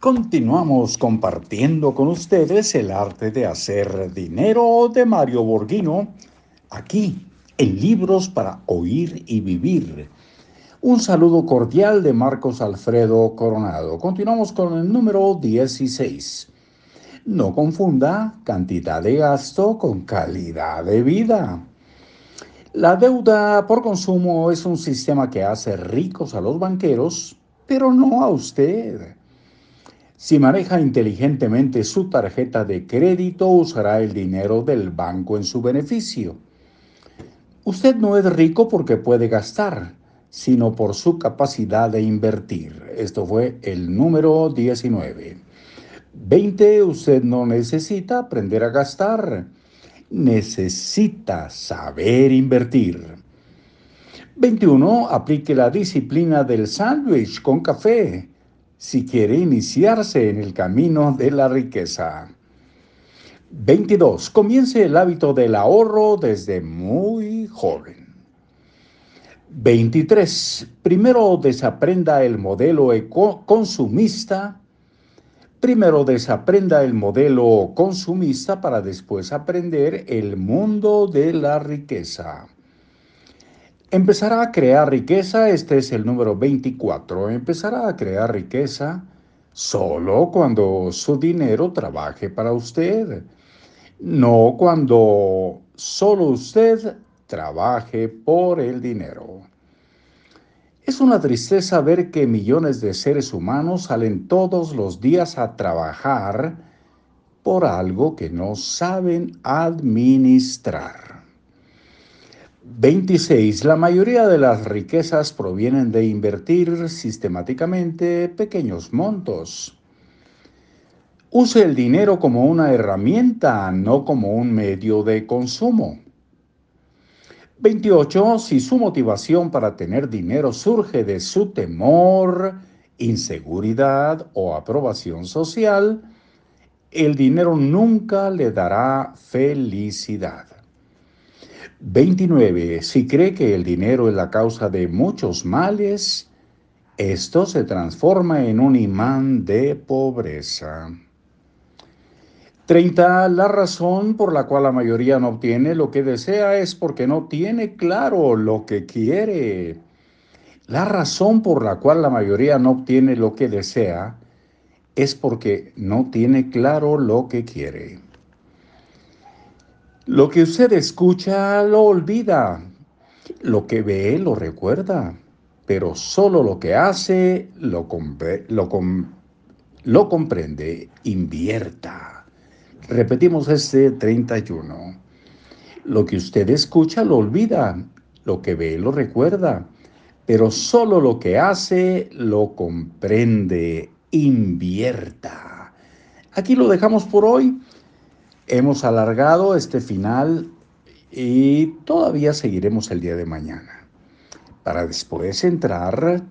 Continuamos compartiendo con ustedes el arte de hacer dinero de Mario Borghino, aquí en Libros para Oír y Vivir. Un saludo cordial de Marcos Alfredo Coronado. Continuamos con el número 16. No confunda cantidad de gasto con calidad de vida. La deuda por consumo es un sistema que hace ricos a los banqueros, pero no a usted. Si maneja inteligentemente su tarjeta de crédito, usará el dinero del banco en su beneficio. Usted no es rico porque puede gastar, sino por su capacidad de invertir. Esto fue el número 19. 20. Usted no necesita aprender a gastar, necesita saber invertir. 21. Aplique la disciplina del sándwich con café si quiere iniciarse en el camino de la riqueza. 22. Comience el hábito del ahorro desde muy joven. 23. Primero desaprenda el modelo consumista. Primero desaprenda el modelo consumista para después aprender el mundo de la riqueza. Empezará a crear riqueza, este es el número 24, empezará a crear riqueza solo cuando su dinero trabaje para usted, no cuando solo usted trabaje por el dinero. Es una tristeza ver que millones de seres humanos salen todos los días a trabajar por algo que no saben administrar. 26. La mayoría de las riquezas provienen de invertir sistemáticamente pequeños montos. Use el dinero como una herramienta, no como un medio de consumo. 28. Si su motivación para tener dinero surge de su temor, inseguridad o aprobación social, el dinero nunca le dará felicidad. 29. Si cree que el dinero es la causa de muchos males, esto se transforma en un imán de pobreza. 30. La razón por la cual la mayoría no obtiene lo que desea es porque no tiene claro lo que quiere. La razón por la cual la mayoría no obtiene lo que desea es porque no tiene claro lo que quiere. Lo que usted escucha lo olvida, lo que ve lo recuerda, pero solo lo que hace lo, lo, lo comprende, invierta. Repetimos este 31. Lo que usted escucha lo olvida, lo que ve lo recuerda, pero solo lo que hace lo comprende, invierta. Aquí lo dejamos por hoy. Hemos alargado este final y todavía seguiremos el día de mañana para después entrar,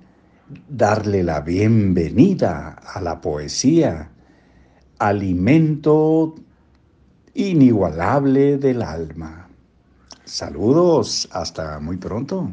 darle la bienvenida a la poesía, alimento inigualable del alma. Saludos, hasta muy pronto.